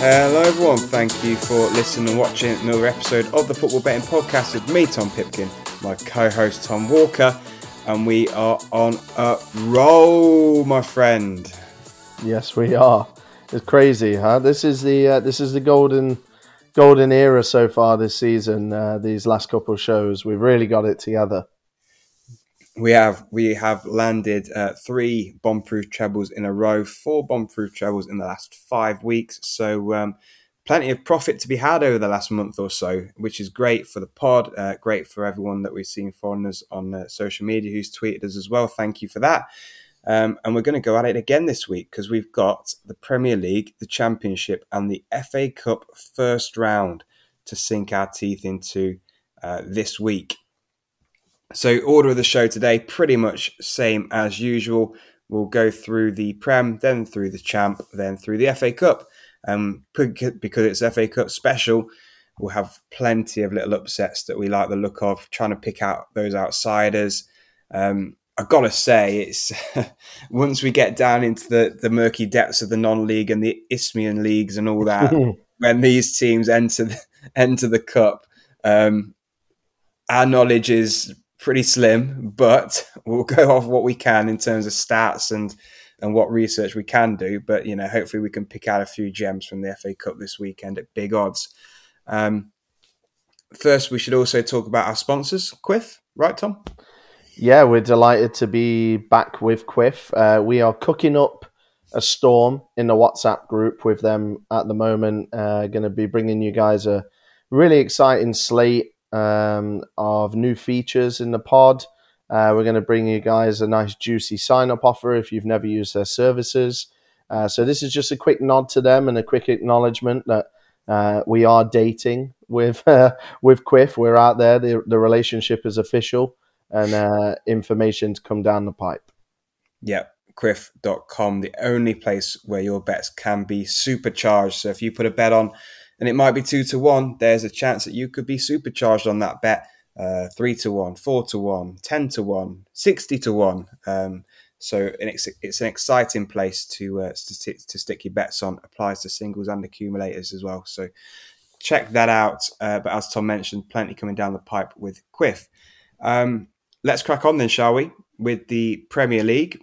Hello, everyone. Thank you for listening and watching another episode of the Football Betting Podcast with me, Tom Pipkin, my co host, Tom Walker, and we are on a roll, my friend. Yes, we are. It's crazy, huh? This is the uh, this is the golden golden era so far this season. Uh, these last couple shows, we've really got it together. We have we have landed uh, three bomb-proof trebles in a row, four bomb-proof trebles in the last five weeks. So um, plenty of profit to be had over the last month or so, which is great for the pod, uh, great for everyone that we've seen foreigners on uh, social media who's tweeted us as well. Thank you for that. Um, and we're going to go at it again this week because we've got the Premier League, the Championship, and the FA Cup first round to sink our teeth into uh, this week. So, order of the show today, pretty much same as usual. We'll go through the Prem, then through the Champ, then through the FA Cup. Um, because it's FA Cup special, we'll have plenty of little upsets that we like the look of, trying to pick out those outsiders. Um, I've got to say, it's once we get down into the, the murky depths of the non-league and the Isthmian leagues and all that, when these teams enter the, enter the cup, um, our knowledge is pretty slim, but we'll go off what we can in terms of stats and and what research we can do. But you know, hopefully we can pick out a few gems from the FA Cup this weekend at big odds. Um, first, we should also talk about our sponsors, Kwiff, right, Tom? Yeah, we're delighted to be back with Kwiff. Uh, we are cooking up a storm in the WhatsApp group with them at the moment. Uh, Going to be bringing you guys a really exciting slate um, of new features in the pod. Uh, we're going to bring you guys a nice juicy sign up offer if you've never used their services. Uh, so this is just a quick nod to them and a quick acknowledgement that uh, we are dating with uh, with Kwiff. We're out there. The, the relationship is official and uh, information to come down the pipe. Yep. Kwiff.com, the only place where your bets can be supercharged. So if you put a bet on and it might be two to one, there's a chance that you could be supercharged on that bet. Uh, three to one, four to one, 10 to one, 60 to one. Um, so it's, it's an exciting place to, uh, to, to stick your bets on. Applies to singles and accumulators as well. So check that out. Uh, but as Tom mentioned, plenty coming down the pipe with Kwiff. Um, let's crack on then, shall we? With the Premier League.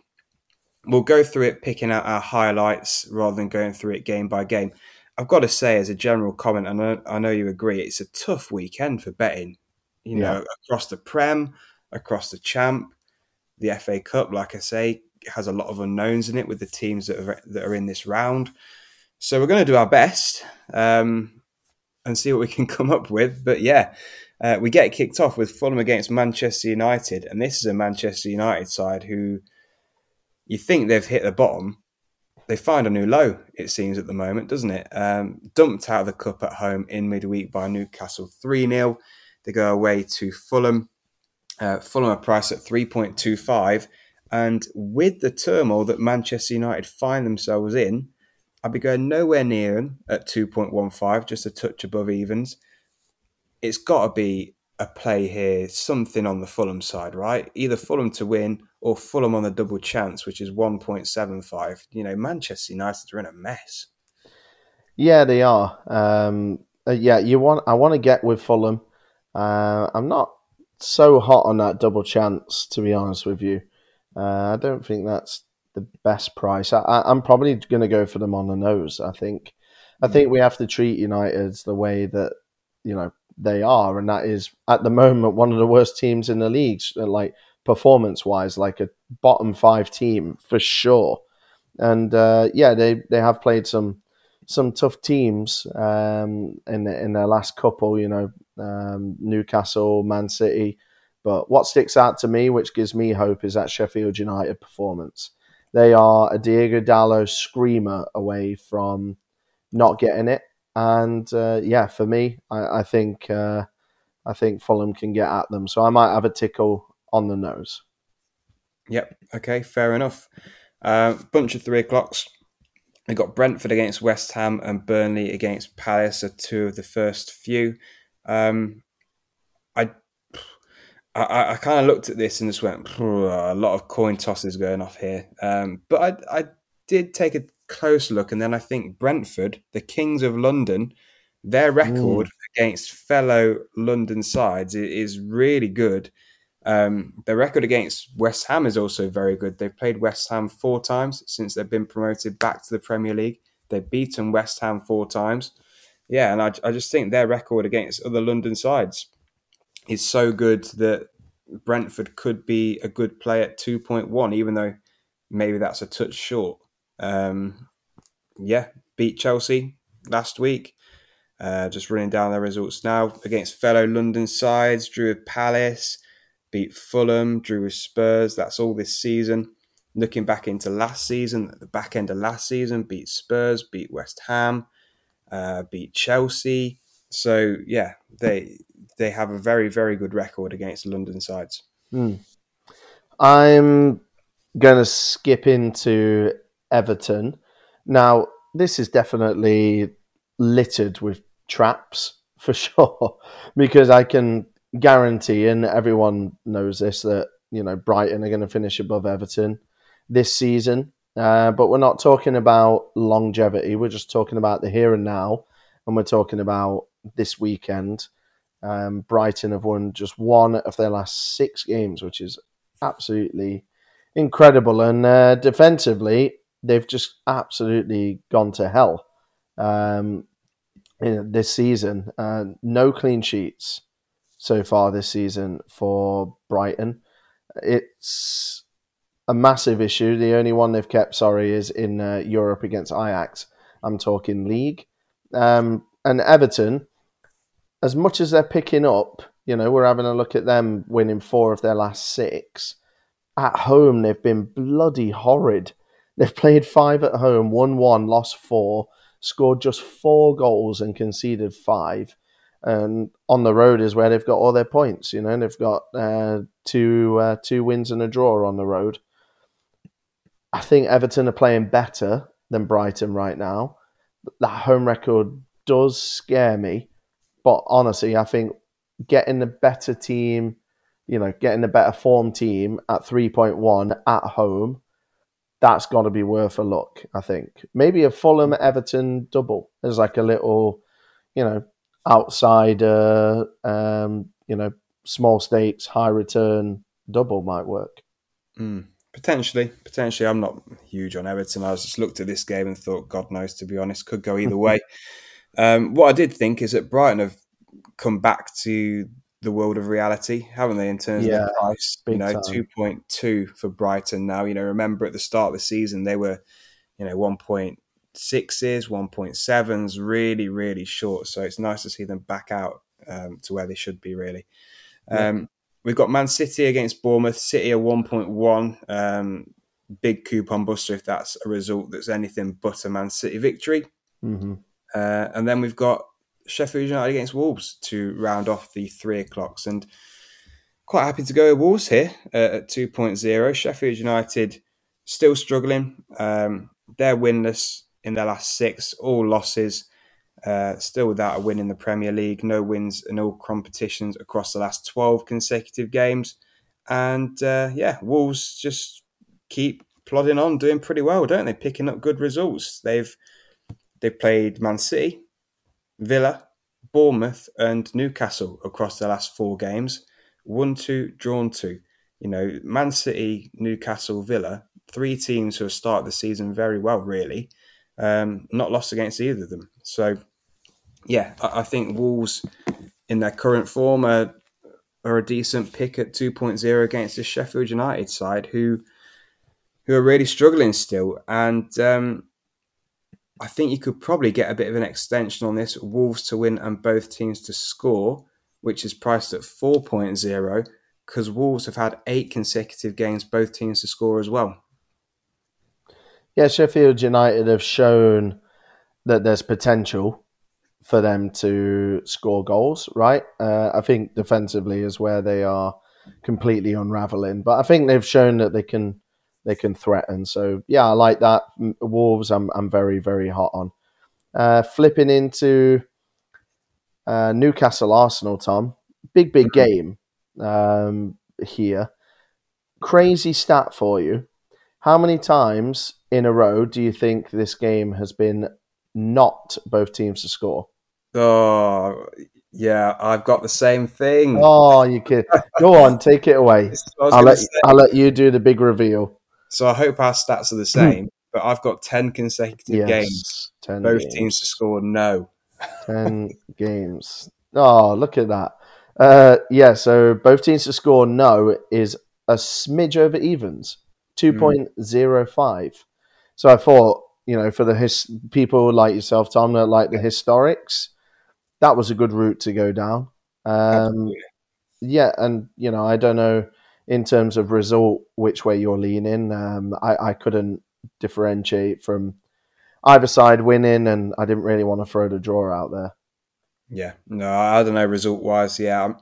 We'll go through it, picking out our highlights rather than going through it game by game. I've got to say, as a general comment, and I, I know you agree, it's a tough weekend for betting. You know, across the Prem, across the Champ, the FA Cup. Like I say, has a lot of unknowns in it with the teams that are that are in this round. So we're going to do our best um, and see what we can come up with. But yeah, uh, we get kicked off with Fulham against Manchester United, and this is a Manchester United side who you think they've hit the bottom, they find a new low, it seems, at the moment, doesn't it? Um, dumped out of the cup at home in midweek by Newcastle 3 0. They go away to Fulham. Uh, Fulham are priced at 3.25. And with the turmoil that Manchester United find themselves in, I'd be going nowhere near them at 2.15, just a touch above evens. It's got to be a play here, something on the Fulham side, right? Either Fulham to win or Fulham on the double chance, which is 1.75. You know, Manchester United are in a mess. Yeah, they are. Um, uh, yeah, you want. I want to get with Fulham. Uh, I'm not so hot on that double chance, to be honest with you. Uh, I don't think that's the best price. I, am probably going to go for them on the nose. I think. I think we have to treat United the way that you know they are, and that is at the moment one of the worst teams in the leagues. Like performance wise, like a bottom five team for sure. And uh, yeah, they they have played some some tough teams um, in in their last couple. You know, um, Newcastle, Man City. But what sticks out to me, which gives me hope, is that Sheffield United performance. They are a Diego Dalot screamer away from not getting it, and uh, yeah, for me, I, I think uh, I think Fulham can get at them. So I might have a tickle on the nose. Yep. Okay. Fair enough. Uh, bunch of three o'clocks. We got Brentford against West Ham and Burnley against Palace are two of the first few. Um, I I, I kind of looked at this and just went a lot of coin tosses going off here. Um, but I I did take a close look, and then I think Brentford, the Kings of London, their record mm. against fellow London sides is really good. Um, their record against West Ham is also very good. They've played West Ham four times since they've been promoted back to the Premier League. They've beaten West Ham four times. Yeah, and I, I just think their record against other London sides is so good that Brentford could be a good play at 2.1, even though maybe that's a touch short. Um, yeah, beat Chelsea last week. Uh, just running down their results now against fellow London sides, drew with Palace, beat Fulham, drew with Spurs. That's all this season. Looking back into last season, at the back end of last season, beat Spurs, beat West Ham, uh, beat Chelsea. So yeah, they they have a very very good record against London sides. Mm. I'm going to skip into Everton. Now, this is definitely littered with traps for sure, because I can guarantee, and everyone knows this, that you know Brighton are going to finish above Everton this season. Uh, but we're not talking about longevity. We're just talking about the here and now, and we're talking about this weekend. Um, Brighton have won just one of their last six games, which is absolutely incredible. And uh, defensively, they've just absolutely gone to hell um, this season. Uh, no clean sheets so far this season for Brighton. It's a massive issue. The only one they've kept, sorry, is in uh, Europe against Ajax. I'm talking league. Um, and Everton, as much as they're picking up, you know, we're having a look at them winning four of their last six. At home, they've been bloody horrid. They've played five at home, won one, lost four, scored just four goals and conceded five. And on the road is where they've got all their points. You know, they've got uh, two uh, two wins and a draw on the road. I think Everton are playing better than Brighton right now. That home record does scare me, but honestly, I think getting a better team, you know, getting a better form team at 3.1 at home, that's got to be worth a look, I think. Maybe a Fulham Everton double as like a little, you know, outsider, um, you know, small stakes, high return double might work. Mm. Potentially, potentially. I'm not huge on Everton. I just looked at this game and thought, God knows, to be honest, could go either way. Um, what I did think is that Brighton have come back to the world of reality, haven't they? In terms yeah, of price, you know, two point two for Brighton now. You know, remember at the start of the season they were, you know, one point sixes, one point sevens, really, really short. So it's nice to see them back out um, to where they should be, really. Um, We've got Man City against Bournemouth. City are 1.1. Um, big coupon buster if that's a result that's anything but a Man City victory. Mm-hmm. Uh, and then we've got Sheffield United against Wolves to round off the three o'clocks. And quite happy to go with Wolves here uh, at 2.0. Sheffield United still struggling. Um, they're winless in their last six, all losses. Uh, still without a win in the Premier League, no wins in all competitions across the last 12 consecutive games. And uh, yeah, Wolves just keep plodding on, doing pretty well, don't they? Picking up good results. They've they played Man City, Villa, Bournemouth, and Newcastle across the last four games. One, two, drawn two. You know, Man City, Newcastle, Villa, three teams who have started the season very well, really. Um, not lost against either of them. So yeah, I, I think Wolves in their current form are, are a decent pick at 2.0 against the Sheffield United side who who are really struggling still. And um, I think you could probably get a bit of an extension on this Wolves to win and both teams to score, which is priced at 4.0 because Wolves have had eight consecutive games, both teams to score as well. Yeah, Sheffield United have shown that there's potential for them to score goals, right? Uh, I think defensively is where they are completely unraveling, but I think they've shown that they can they can threaten. So yeah, I like that. Wolves, I'm I'm very very hot on. Uh, flipping into uh, Newcastle Arsenal, Tom, big big mm-hmm. game um, here. Crazy stat for you. How many times in a row do you think this game has been not both teams to score? Oh, yeah, I've got the same thing. Oh, you kid. Go on, take it away. I'll let, I'll let you do the big reveal. So I hope our stats are the same, but I've got 10 consecutive yes, games. 10 both games. teams to score no. 10 games. Oh, look at that. Uh, yeah, so both teams to score no is a smidge over evens, 2.05. Mm. So I thought, you know, for the his- people like yourself, Tom, that like the historics, that was a good route to go down. Um, yeah, and, you know, I don't know in terms of result which way you're leaning. Um, I, I couldn't differentiate from either side winning, and I didn't really want to throw the draw out there. Yeah, no, I don't know result wise. Yeah, I'm,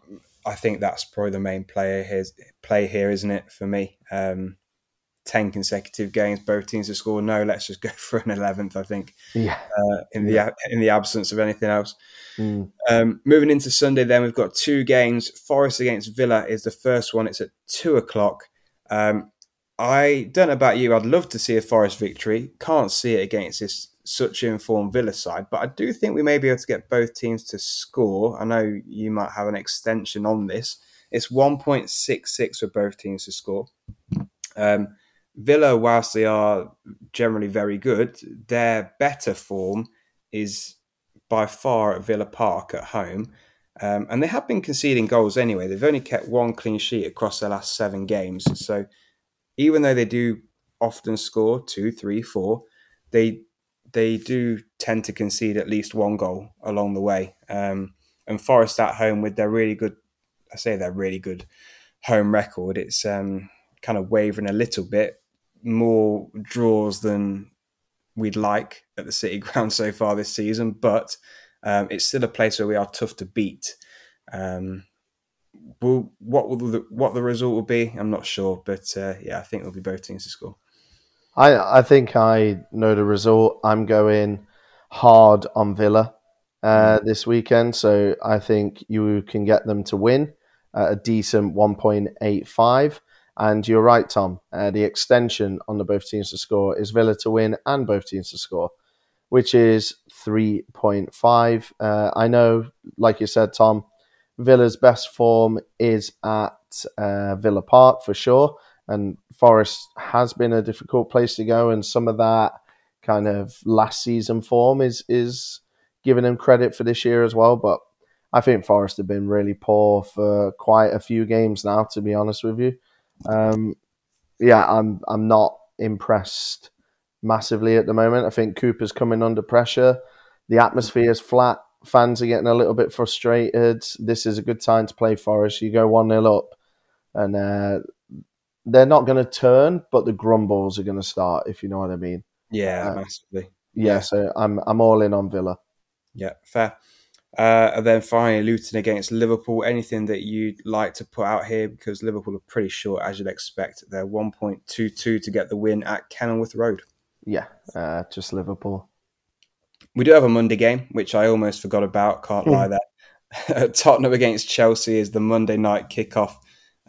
i think that's probably the main player here, play here, isn't it, for me? Um, 10 consecutive games, both teams have scored. No, let's just go for an 11th, I think. Yeah. Uh, in the in the absence of anything else. Mm. Um, moving into Sunday, then we've got two games. Forest against Villa is the first one. It's at two o'clock. Um, I don't know about you. I'd love to see a Forest victory. Can't see it against this such informed Villa side, but I do think we may be able to get both teams to score. I know you might have an extension on this. It's 1.66 for both teams to score. Um, Villa, whilst they are generally very good, their better form is by far at Villa Park at home. Um, and they have been conceding goals anyway. They've only kept one clean sheet across their last seven games. So even though they do often score two, three, four, they they do tend to concede at least one goal along the way. Um, and Forest at home with their really good, I say their really good home record, it's um, kind of wavering a little bit more draws than we'd like at the City Ground so far this season, but um, it's still a place where we are tough to beat. Um, will, what will the what the result will be? I'm not sure, but uh, yeah, I think it'll be both teams to score. I I think I know the result. I'm going hard on Villa uh, mm. this weekend, so I think you can get them to win at a decent 1.85. And you're right, Tom. Uh, the extension on the both teams to score is Villa to win and both teams to score, which is 3.5. Uh, I know, like you said, Tom, Villa's best form is at uh, Villa Park for sure. And Forest has been a difficult place to go, and some of that kind of last season form is is giving them credit for this year as well. But I think Forest have been really poor for quite a few games now, to be honest with you. Um, yeah, I'm I'm not impressed massively at the moment. I think Cooper's coming under pressure. The atmosphere is flat. Fans are getting a little bit frustrated. This is a good time to play Forest. You go 1 0 up, and uh, they're not going to turn, but the grumbles are going to start, if you know what I mean. Yeah, uh, massively. Yeah, so I'm, I'm all in on Villa. Yeah, fair. Uh, and then finally, Luton against Liverpool. Anything that you'd like to put out here? Because Liverpool are pretty short, as you'd expect. They're 1.22 to get the win at Kenilworth Road. Yeah, uh, just Liverpool. We do have a Monday game, which I almost forgot about. Can't lie hmm. there. Tottenham against Chelsea is the Monday night kickoff.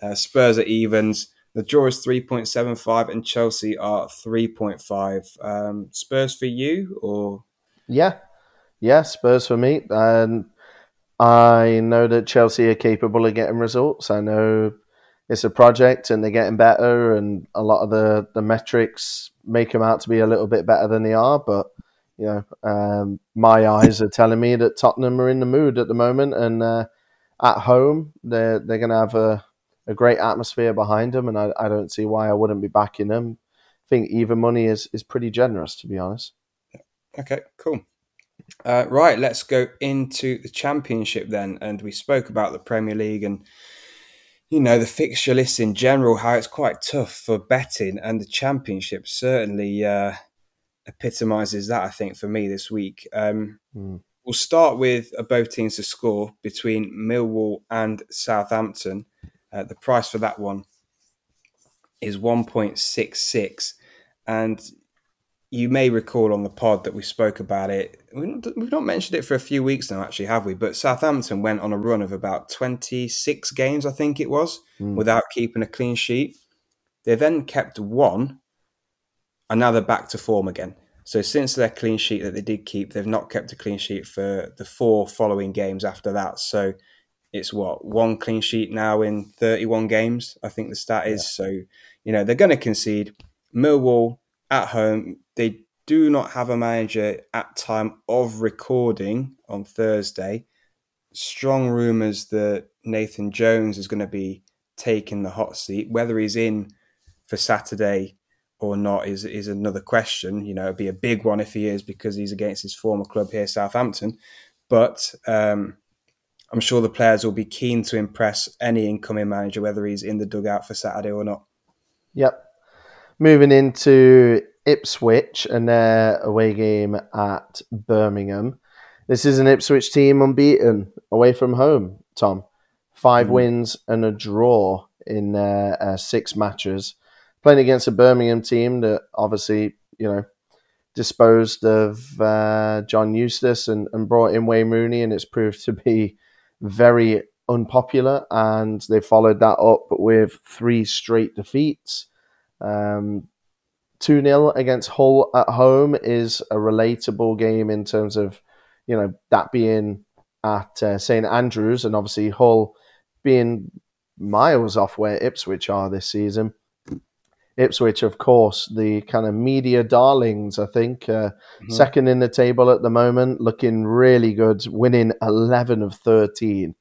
Uh, Spurs are evens. The draw is 3.75 and Chelsea are 3.5. Um, Spurs for you or? Yeah, yeah, Spurs for me. And I know that Chelsea are capable of getting results. I know it's a project and they're getting better, and a lot of the, the metrics make them out to be a little bit better than they are. But you know, um, my eyes are telling me that Tottenham are in the mood at the moment, and uh, at home they're they're going to have a, a great atmosphere behind them, and I, I don't see why I wouldn't be backing them. I think even money is is pretty generous, to be honest. Okay, cool. Uh, right, let's go into the championship then. And we spoke about the Premier League and you know the fixture list in general, how it's quite tough for betting, and the championship certainly uh, epitomises that. I think for me this week. Um, mm. We'll start with a both teams to score between Millwall and Southampton. Uh, the price for that one is one point six six, and you may recall on the pod that we spoke about it. We've not mentioned it for a few weeks now, actually, have we? But Southampton went on a run of about 26 games, I think it was, mm. without keeping a clean sheet. They then kept one and now they're back to form again. So since their clean sheet that they did keep, they've not kept a clean sheet for the four following games after that. So it's what one clean sheet now in 31 games. I think the stat is. Yeah. So you know they're going to concede. Millwall at home, they do not have a manager at time of recording on Thursday. Strong rumours that Nathan Jones is going to be taking the hot seat. Whether he's in for Saturday or not is is another question. You know, it'd be a big one if he is because he's against his former club here, Southampton. But um, I'm sure the players will be keen to impress any incoming manager, whether he's in the dugout for Saturday or not. Yep. Moving into Ipswich and their away game at Birmingham. This is an Ipswich team unbeaten away from home, Tom. Five mm. wins and a draw in uh, six matches playing against a Birmingham team that obviously, you know, disposed of uh, John Eustace and, and brought in Wayne Rooney, and it's proved to be very unpopular. And they followed that up with three straight defeats. Um, 2 0 against Hull at home is a relatable game in terms of, you know, that being at uh, St Andrews and obviously Hull being miles off where Ipswich are this season. Ipswich, of course, the kind of media darlings, I think. Uh, mm-hmm. Second in the table at the moment, looking really good, winning 11 of 13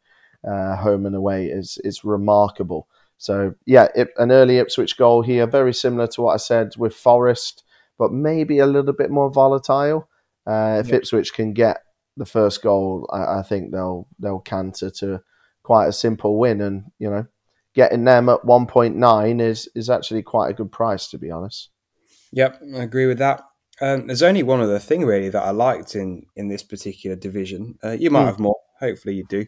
uh, home and away is, is remarkable. So, yeah, an early Ipswich goal here, very similar to what I said with Forest, but maybe a little bit more volatile. Uh, if Ipswich can get the first goal, I, I think they'll they'll canter to quite a simple win, and you know getting them at 1.9 is is actually quite a good price, to be honest. Yep, I agree with that. Um, there's only one other thing really that I liked in in this particular division. Uh, you might mm. have more. Hopefully, you do.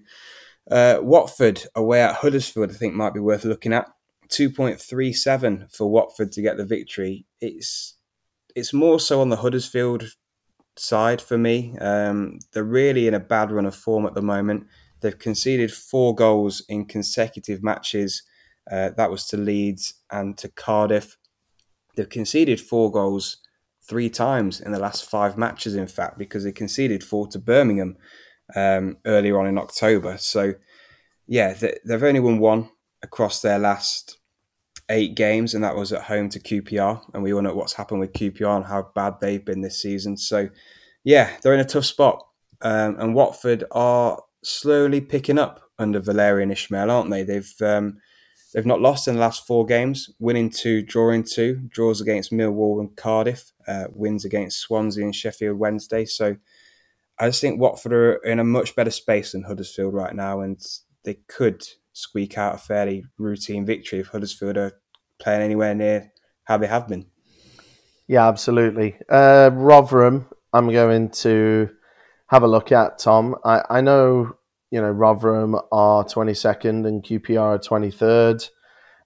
Uh, Watford away at Huddersfield, I think might be worth looking at. Two point three seven for Watford to get the victory. It's it's more so on the Huddersfield side for me. Um, they're really in a bad run of form at the moment. They've conceded four goals in consecutive matches. Uh, that was to Leeds and to Cardiff. They've conceded four goals three times in the last five matches, in fact, because they conceded four to Birmingham um, earlier on in October. So, yeah, they, they've only won one across their last eight games, and that was at home to QPR. And we all know what's happened with QPR and how bad they've been this season. So, yeah, they're in a tough spot. Um, and Watford are slowly picking up under Valérien Ismaël, aren't they? They've um, they've not lost in the last four games, winning two, drawing two, draws against Millwall and Cardiff, uh, wins against Swansea and Sheffield Wednesday. So I just think Watford are in a much better space than Huddersfield right now, and they could squeak out a fairly routine victory if Huddersfield are playing anywhere near how they have been. Yeah, absolutely. Uh, Rotherham, I'm going to have a look at, Tom. I, I know, you know, Rotherham are 22nd and QPR are 23rd.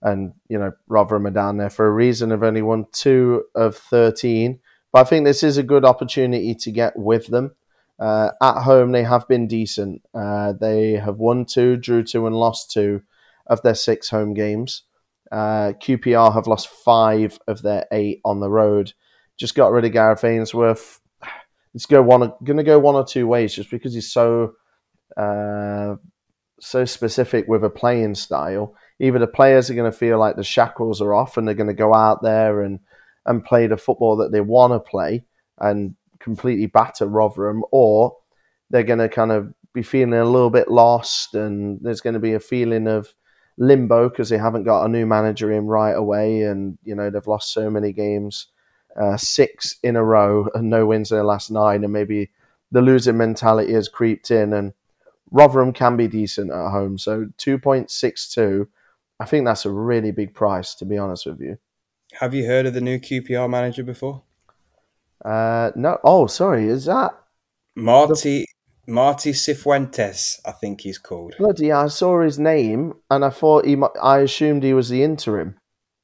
And, you know, Rotherham are down there for a reason. Have only won two of 13. But I think this is a good opportunity to get with them. Uh, at home, they have been decent. Uh, they have won two, drew two, and lost two of their six home games. Uh, QPR have lost five of their eight on the road. Just got rid of Gareth Ainsworth it's go one going to go one or two ways just because he's so uh, so specific with a playing style. Either the players are going to feel like the shackles are off and they're going to go out there and and play the football that they want to play and completely batter Rotherham, or they're going to kind of be feeling a little bit lost and there's going to be a feeling of limbo because they haven't got a new manager in right away and you know they've lost so many games uh, six in a row and no wins in the last nine, and maybe the losing mentality has creeped in. And Rotherham can be decent at home, so two point six two. I think that's a really big price, to be honest with you. Have you heard of the new QPR manager before? Uh, no. Oh, sorry. Is that Marty the... Marty Cifuentes? I think he's called. Bloody! I saw his name and I thought he. I assumed he was the interim.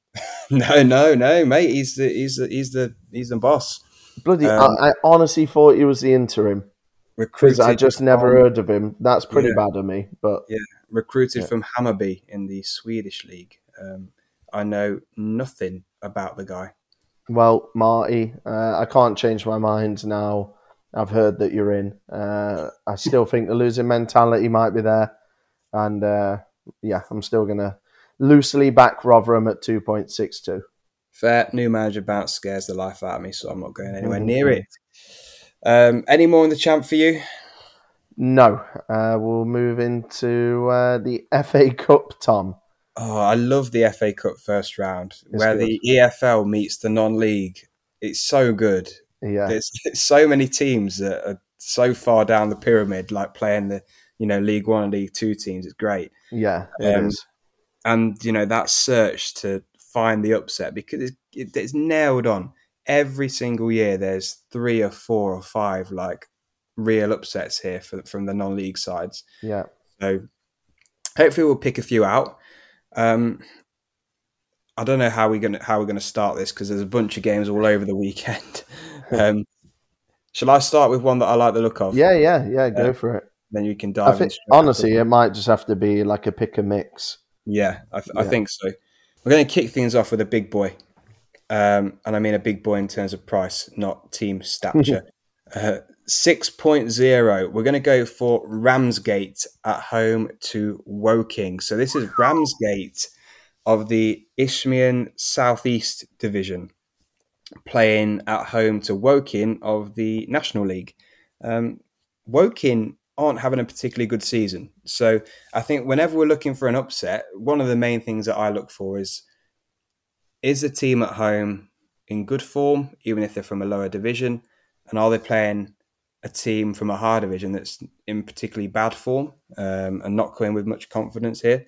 no, no, no, mate. He's the he's the he's the he's the boss. Bloody! Um, I, I, honestly thought he was the interim. Recruited. I just never from, heard of him. That's pretty yeah, bad of me. But yeah, recruited yeah. from Hammarby in the Swedish league. Um, I know nothing about the guy. Well, Marty, uh, I can't change my mind now. I've heard that you're in. Uh, I still think the losing mentality might be there, and uh, yeah, I'm still gonna loosely back Rotherham at two point six two. Fair new manager bounce scares the life out of me, so I'm not going anywhere mm-hmm. near it. Um, any more in the champ for you? No. Uh, we'll move into uh, the FA Cup, Tom. Oh, I love the FA Cup first round it's where good. the EFL meets the non-league. It's so good. Yeah, there's, there's, so many teams that are so far down the pyramid, like playing the you know League One and League Two teams. It's great. Yeah, it um. And you know that search to find the upset because it's, it, it's nailed on every single year. There's three or four or five like real upsets here for, from the non-league sides. Yeah. So hopefully we'll pick a few out. Um, I don't know how we're gonna how we're gonna start this because there's a bunch of games all over the weekend. um, shall I start with one that I like the look of? Yeah, yeah, yeah. Go uh, for it. Then you can dive. Think, honestly, it might just have to be like a pick a mix. Yeah, I, th- yeah. I think so. We're going to kick things off with a big boy, um, and I mean a big boy in terms of price, not team stature. uh, 6.0, we're going to go for Ramsgate at home to Woking. So this is Ramsgate of the Isthmian Southeast Division playing at home to Woking of the National League. Um, Woking aren't having a particularly good season. So I think whenever we're looking for an upset, one of the main things that I look for is is the team at home in good form, even if they're from a lower division? And are they playing a team from a higher division that's in particularly bad form um, and not coming with much confidence here.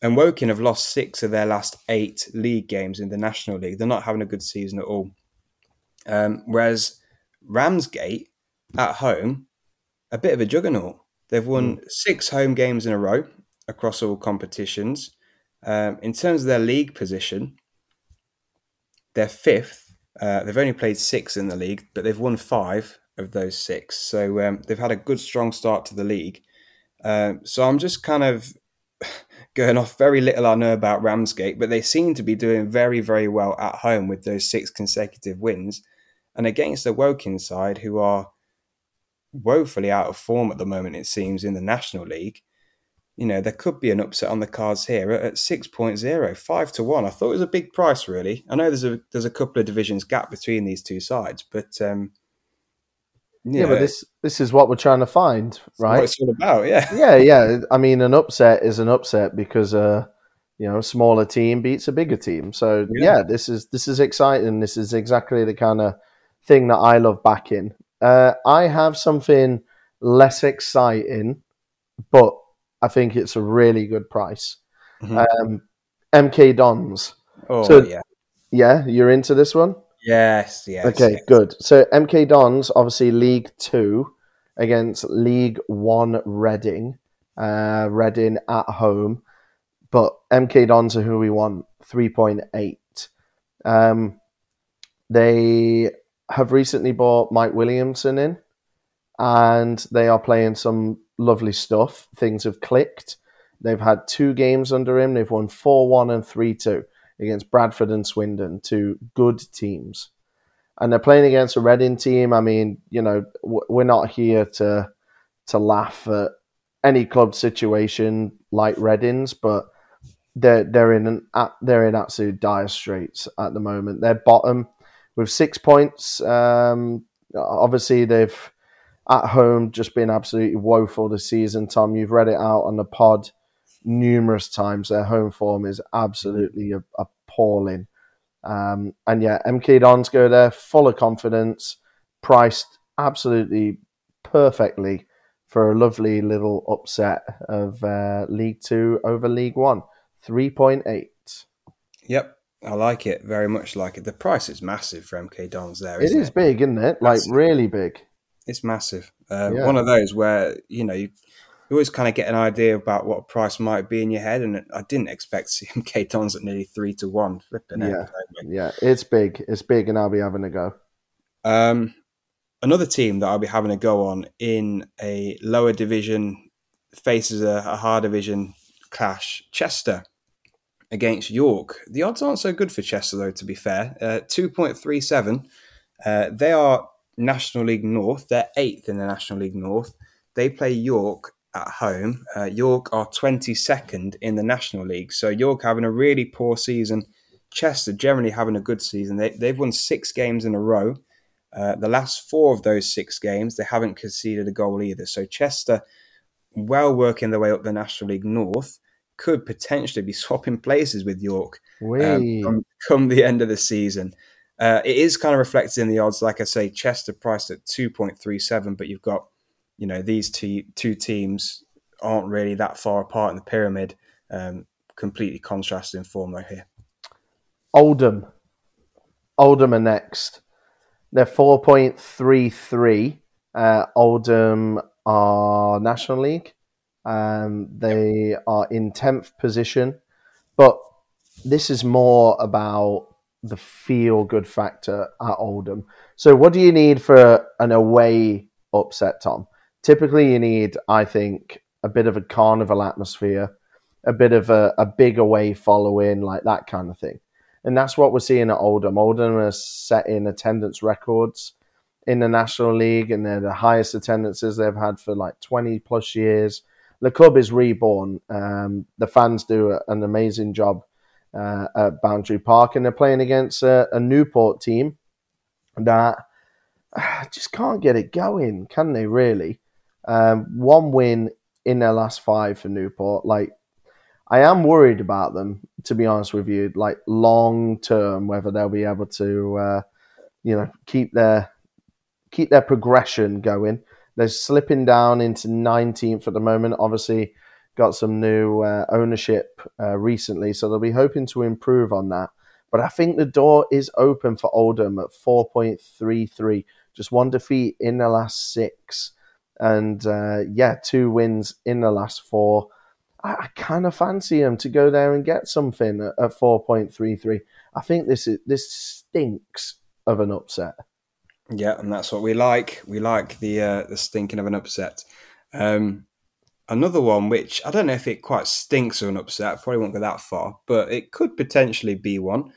And Woking have lost six of their last eight league games in the National League. They're not having a good season at all. Um, whereas Ramsgate at home, a bit of a juggernaut. They've won mm. six home games in a row across all competitions. Um, in terms of their league position, they're fifth. Uh, they've only played six in the league, but they've won five of those six. So um, they've had a good, strong start to the league. Uh, so I'm just kind of going off very little I know about Ramsgate, but they seem to be doing very, very well at home with those six consecutive wins. And against the Woking side, who are woefully out of form at the moment, it seems, in the National League, you know, there could be an upset on the cards here at 6.0, 5 to 1. I thought it was a big price, really. I know there's a there's a couple of divisions gap between these two sides, but um, yeah, but this this is what we're trying to find, right? What it's all about, yeah. Yeah, yeah. I mean, an upset is an upset because uh, you know, a smaller team beats a bigger team. So yeah. yeah, this is this is exciting. This is exactly the kind of thing that I love backing. Uh, I have something less exciting, but I think it's a really good price. Mm-hmm. Um, MK Dons. Oh so, yeah, yeah. You're into this one? Yes, yes. Okay, yes. good. So MK Dons, obviously League Two against League One Reading. Uh, Reading at home, but MK Dons are who we want. Three point eight. Um, they have recently bought Mike Williamson in, and they are playing some lovely stuff. Things have clicked. They've had two games under him. They've won four one and three two against Bradford and Swindon, two good teams. And they're playing against a Reading team. I mean, you know, we're not here to to laugh at any club situation like Reading's, but they're they're in an they're in absolute dire straits at the moment. They're bottom with six points. Um, obviously, they've at home just been absolutely woeful this season. Tom, you've read it out on the pod numerous times. Their home form is absolutely appalling. Um, and yeah, MK Dons go there full of confidence, priced absolutely perfectly for a lovely little upset of uh, League Two over League One. 3.8. Yep, I like it very much. Like it. The price is massive for MK Dons. There, it is it? big, isn't it? Massive. Like really big. It's massive. Um, yeah. One of those where you know you you always kind of get an idea about what a price might be in your head. And I didn't expect to see MK Dons at nearly three to one. Flipping yeah, yeah, it's big. It's big, and I'll be having a go. Um, another team that I'll be having a go on in a lower division faces a, a higher division clash. Chester against York. The odds aren't so good for Chester, though, to be fair. Uh, 2.37. Uh, they are National League North. They're eighth in the National League North. They play York at home. Uh, York are 22nd in the National League. So York having a really poor season. Chester generally having a good season. They, they've won six games in a row. Uh, the last four of those six games, they haven't conceded a goal either. So Chester, well working their way up the National League North, could potentially be swapping places with York um, come, come, the end of the season. Uh, it is kind of reflected in the odds. Like I say, Chester priced at 2.37, but you've got, you know, these two, two teams aren't really that far apart in the pyramid. Um, completely contrasting form right here. Oldham. Oldham are next. They're 4.33. Uh, Oldham are National League. Um, they are in 10th position. But this is more about the feel good factor at Oldham. So, what do you need for an away upset, Tom? Typically, you need, I think, a bit of a carnival atmosphere, a bit of a, a big away following, like that kind of thing. And that's what we're seeing at Oldham. Oldham are setting attendance records in the National League, and they're the highest attendances they've had for like 20 plus years. The club is reborn. Um, the fans do an amazing job uh, at Boundary Park, and they're playing against a, a Newport team that just can't get it going, can they? Really, um, one win in their last five for Newport. Like, I am worried about them, to be honest with you. Like long term, whether they'll be able to, uh, you know, keep their keep their progression going. They're slipping down into 19th at the moment. Obviously, got some new uh, ownership uh, recently, so they'll be hoping to improve on that. But I think the door is open for Oldham at 4.33, just one defeat in the last six, and uh, yeah, two wins in the last four. I, I kind of fancy them to go there and get something at, at 4.33. I think this is this stinks of an upset. Yeah, and that's what we like. We like the uh, the stinking of an upset. Um, another one, which I don't know if it quite stinks of an upset, probably won't go that far, but it could potentially be one.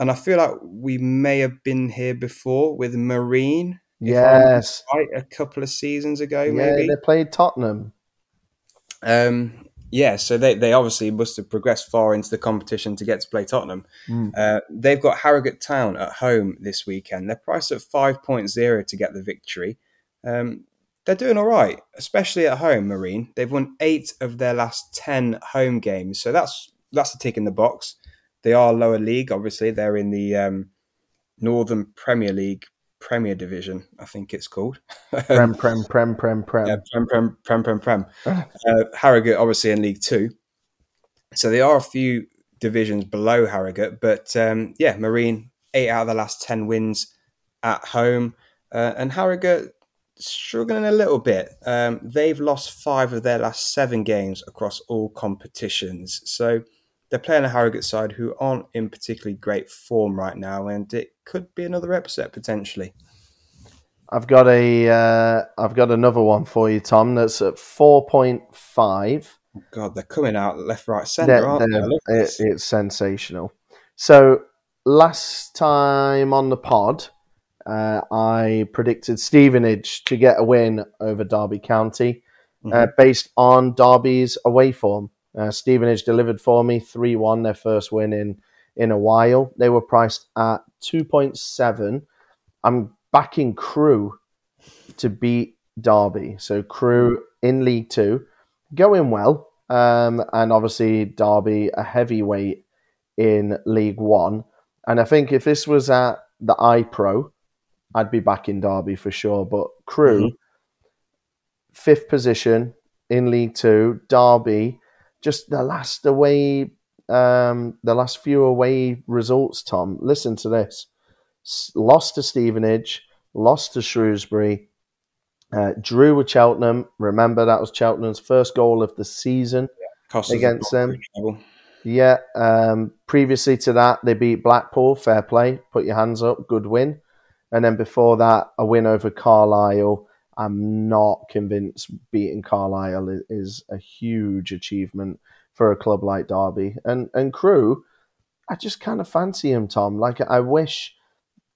And I feel like we may have been here before with Marine. Yes, right, a couple of seasons ago, yeah, maybe they played Tottenham. Um, yeah, so they, they obviously must have progressed far into the competition to get to play Tottenham. Mm. Uh, they've got Harrogate Town at home this weekend. They're priced at 5.0 to get the victory. Um, they're doing all right, especially at home. Marine they've won eight of their last ten home games, so that's that's a tick in the box. They are lower league, obviously. They're in the um, Northern Premier League Premier Division, I think it's called. prem, prem, prem, prem, prem. Yeah, prem, prem, prem, prem, prem. uh, Harrogate, obviously, in League Two. So there are a few divisions below Harrogate, but um, yeah, Marine eight out of the last ten wins at home, uh, and Harrogate struggling a little bit. Um, they've lost five of their last seven games across all competitions. So they're playing a Harrogate side who aren't in particularly great form right now, and it could be another upset potentially. I've got a, uh, I've got another one for you, Tom. That's at four point five. God, they're coming out left, right, centre, aren't they? It, it's sensational. So last time on the pod, uh, I predicted Stevenage to get a win over Derby County uh, mm-hmm. uh, based on Derby's away form. Uh, Stevenage delivered for me 3 1, their first win in, in a while. They were priced at 2.7. I'm backing Crewe to beat Derby. So Crewe in League Two, going well. Um, and obviously, Derby, a heavyweight in League One. And I think if this was at the iPro, I'd be back in Derby for sure. But Crewe, mm-hmm. fifth position in League Two, Derby, just the last away, um, the last few away results. Tom, listen to this: lost to Stevenage, lost to Shrewsbury, uh, drew with Cheltenham. Remember that was Cheltenham's first goal of the season yeah, against them. Yeah. Um, previously to that, they beat Blackpool. Fair play. Put your hands up. Good win. And then before that, a win over Carlisle. I'm not convinced beating Carlisle is a huge achievement for a club like Derby. And and Crewe, I just kind of fancy him, Tom. Like I wish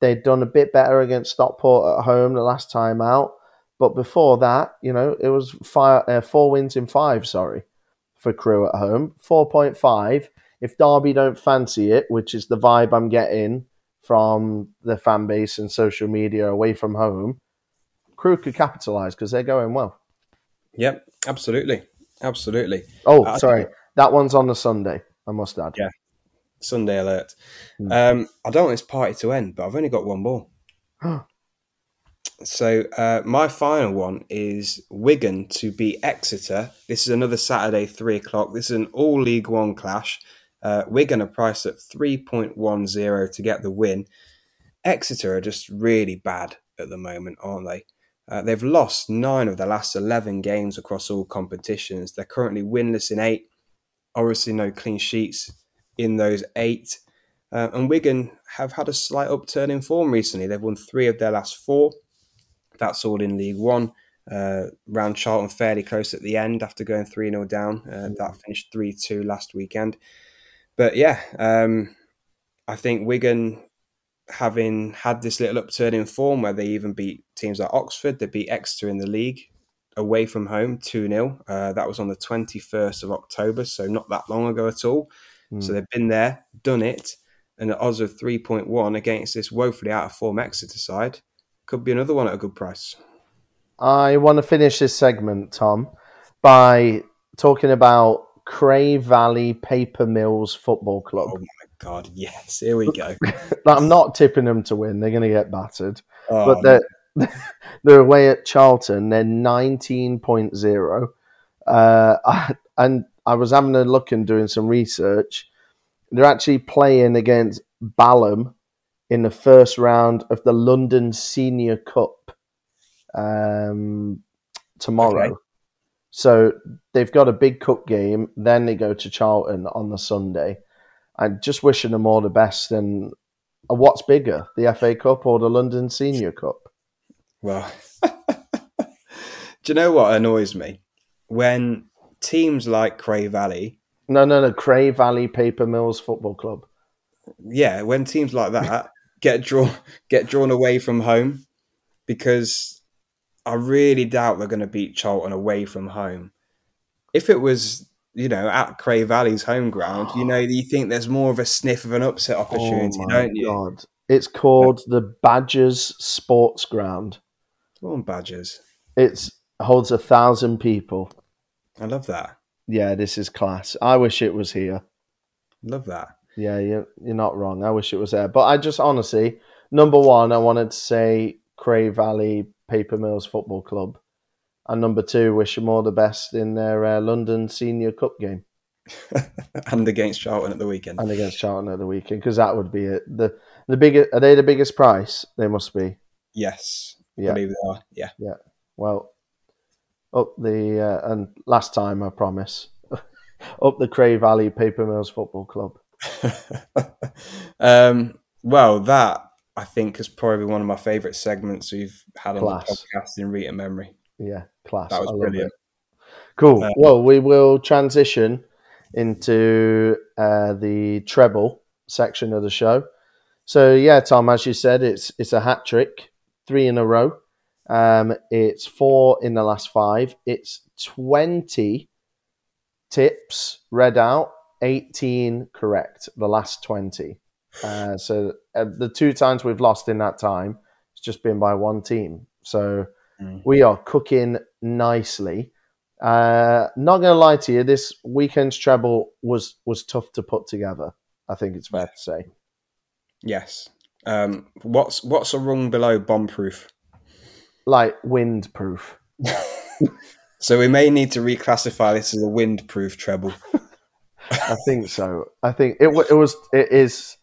they'd done a bit better against Stockport at home the last time out. But before that, you know, it was five, uh, four wins in five. Sorry, for Crewe at home, four point five. If Derby don't fancy it, which is the vibe I'm getting from the fan base and social media away from home, Crewe could capitalise because they're going well. Yep, absolutely, absolutely. Oh, I sorry, that one's on the Sunday. I must add. Yeah, Sunday alert. Mm. Um, I don't want this party to end, but I've only got one more. so uh, my final one is Wigan to beat Exeter. This is another Saturday, three o'clock. This is an all League One clash. Uh, Wigan are priced at three point one zero to get the win. Exeter are just really bad at the moment, aren't they? Uh, they've lost nine of the last 11 games across all competitions. They're currently winless in eight. Obviously, no clean sheets in those eight. Uh, and Wigan have had a slight upturn in form recently. They've won three of their last four. That's all in League One. Uh, round Charlton fairly close at the end after going 3 0 down. Uh, that finished 3 2 last weekend. But yeah, um, I think Wigan, having had this little upturn in form where they even beat teams like Oxford, they beat Exeter in the league away from home 2 0. Uh, that was on the 21st of October, so not that long ago at all. Mm. So hmm. they've been there, done it, and the odds of 3.1 against this woefully out of form Exeter side could be another one at a good price. I want to finish this segment, Tom, by talking about Cray Valley Paper Mills Football Club. Oh God, yes, here we go. I'm not tipping them to win, they're going to get battered. Oh, but they're, they're away at Charlton, they're 19.0. Uh, and I was having a look and doing some research. They're actually playing against Balham in the first round of the London Senior Cup um, tomorrow. Okay. So they've got a big cup game, then they go to Charlton on the Sunday. I'm just wishing them all the best. And what's bigger, the FA Cup or the London Senior Cup? Well, do you know what annoys me? When teams like Cray Valley. No, no, no. Cray Valley Paper Mills Football Club. Yeah, when teams like that get drawn get drawn away from home, because I really doubt they're going to beat Charlton away from home. If it was, you know, at Cray Valley's home ground, you know, you think there's more of a sniff of an upset oh opportunity, oh don't you? God. It's called the Badgers Sports Ground. Go on, Badgers. It holds a thousand people. I love that. Yeah, this is class. I wish it was here. Love that. Yeah, you're, you're not wrong. I wish it was there. But I just honestly, number one, I wanted to say Cray Valley Paper Mills Football Club. And number two, wish them all the best in their uh, London Senior Cup game. and against Charlton at the weekend. And against Charlton at the weekend, because that would be it. The the biggest are they the biggest price? They must be. Yes. Yeah. I believe they are. Yeah. Yeah. Well, up the uh, and last time I promise up the Cray Valley Paper Mills Football Club. um, well, that I think is probably one of my favourite segments we've had class. on the podcast in recent memory. Yeah, class. That was brilliant. Cool. Um, well, we will transition into uh, the treble section of the show. So yeah, Tom, as you said, it's it's a hat trick, three in a row. Um, it's four in the last five. It's 20 tips read out, 18 correct, the last 20. Uh, so uh, the two times we've lost in that time, it's just been by one team. So mm. we are cooking nicely. Uh, not going to lie to you, this weekend's treble was was tough to put together. I think it's fair to say. Yes. Um, what's what's a rung below bomb proof? like windproof. so we may need to reclassify this as a windproof treble. I think so. I think it, it was it is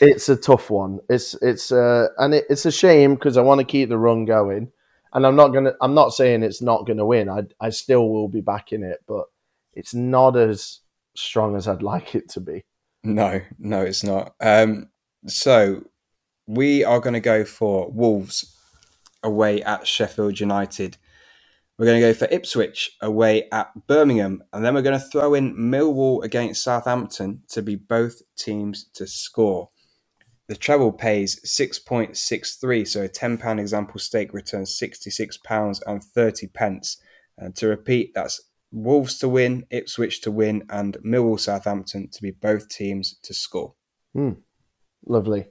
it's a tough one. It's it's uh, and it, it's a shame because I want to keep the run going, and I'm not gonna. I'm not saying it's not gonna win. I I still will be backing it, but it's not as strong as I'd like it to be. No, no, it's not. Um, so we are going to go for Wolves away at Sheffield United. We're going to go for Ipswich away at Birmingham, and then we're going to throw in Millwall against Southampton to be both teams to score. The treble pays 6.63, so a £10 example stake returns £66 and 30 pence. And to repeat, that's Wolves to win, Ipswich to win, and Millwall Southampton to be both teams to score. Hmm. Lovely.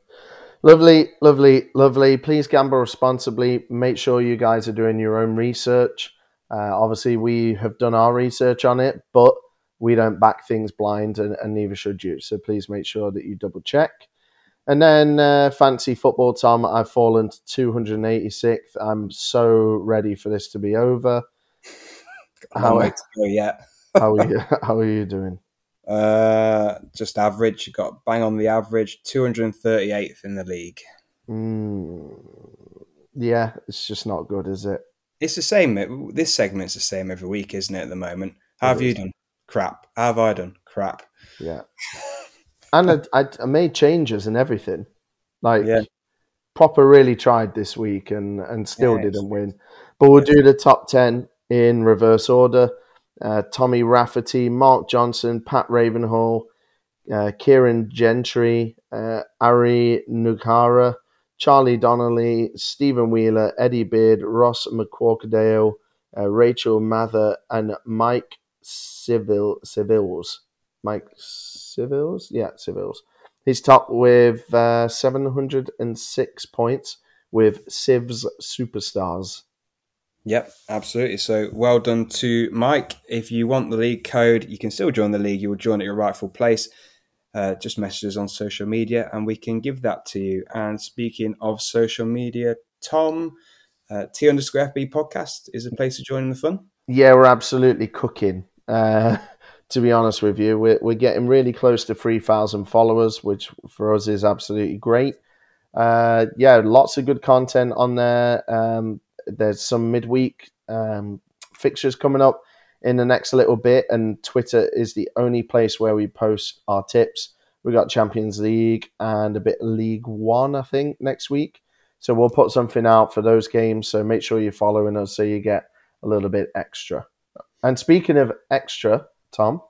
Lovely, lovely, lovely. Please gamble responsibly. Make sure you guys are doing your own research. Uh, obviously, we have done our research on it, but we don't back things blind, and, and neither should you. So please make sure that you double check. And then uh, fancy football, Tom. I've fallen to 286th. I'm so ready for this to be over. How, to go yet. how are you? How are you doing? Uh, just average. You got bang on the average, 238th in the league. Mm, yeah, it's just not good, is it? It's the same. This segment's the same every week, isn't it? At the moment, how have you done? Crap. How have I done? Crap. Yeah. And I, I, I, made changes and everything. Like, yeah. proper really tried this week and and still yeah, didn't win. But we'll do the top ten in reverse order uh, Tommy Rafferty, Mark Johnson, Pat Ravenhall, uh, Kieran Gentry, uh, Ari Nukara, Charlie Donnelly, Stephen Wheeler, Eddie Beard, Ross McQuarkadale, uh, Rachel Mather, and Mike Civil Civils. Mike Civils? Yeah, Civils. He's top with uh, 706 points with Civ's Superstars. Yep, absolutely. So well done to Mike. If you want the league code, you can still join the league. You will join at your rightful place. Uh, just message us on social media and we can give that to you. And speaking of social media, Tom, uh, T underscore FB podcast is a place to join in the fun. Yeah, we're absolutely cooking. Uh, to be honest with you, we're, we're getting really close to 3,000 followers, which for us is absolutely great. Uh, yeah, lots of good content on there. Um, there's some midweek um, fixtures coming up in the next little bit, and Twitter is the only place where we post our tips. We got Champions League and a bit of League One, I think, next week. So we'll put something out for those games. So make sure you're following us so you get a little bit extra. And speaking of extra, Tom.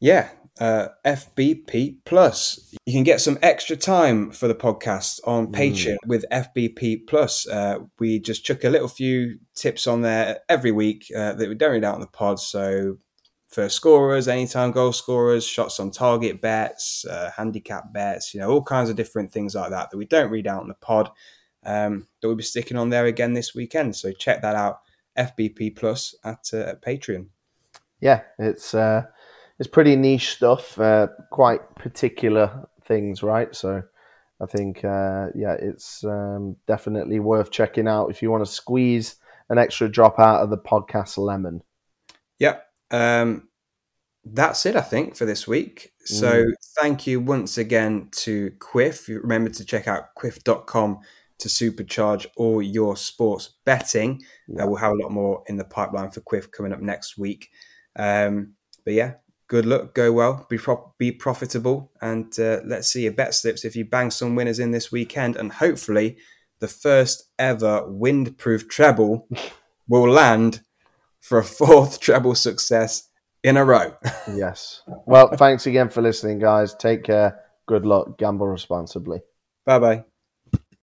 Yeah, uh, FBP Plus. You can get some extra time for the podcast on mm. Patreon mm. with FBP Plus. Uh, we just chuck a little few tips on there every week uh, that we don't read out on the pod. So for scorers, anytime goal scorers, shots on target bets, uh, handicap bets, you know, all kinds of different things like that that we don't read out on the pod. Um, that we'll be sticking on there again this weekend. So check that out, FBP Plus at, uh, at Patreon. Yeah, it's uh, it's pretty niche stuff, uh, quite particular things, right? So I think, uh, yeah, it's um, definitely worth checking out if you want to squeeze an extra drop out of the podcast lemon. Yep. Um, that's it, I think, for this week. So mm. thank you once again to Kwiff. Remember to check out Kwiff.com to supercharge all your sports betting. Yeah. Uh, we'll have a lot more in the pipeline for Kwiff coming up next week. Um, but yeah, good luck, go well, be pro- be profitable, and uh, let's see your bet slips if you bang some winners in this weekend, and hopefully the first ever windproof treble will land for a fourth treble success in a row. yes. Well, thanks again for listening, guys. Take care. Good luck. Gamble responsibly. Bye bye.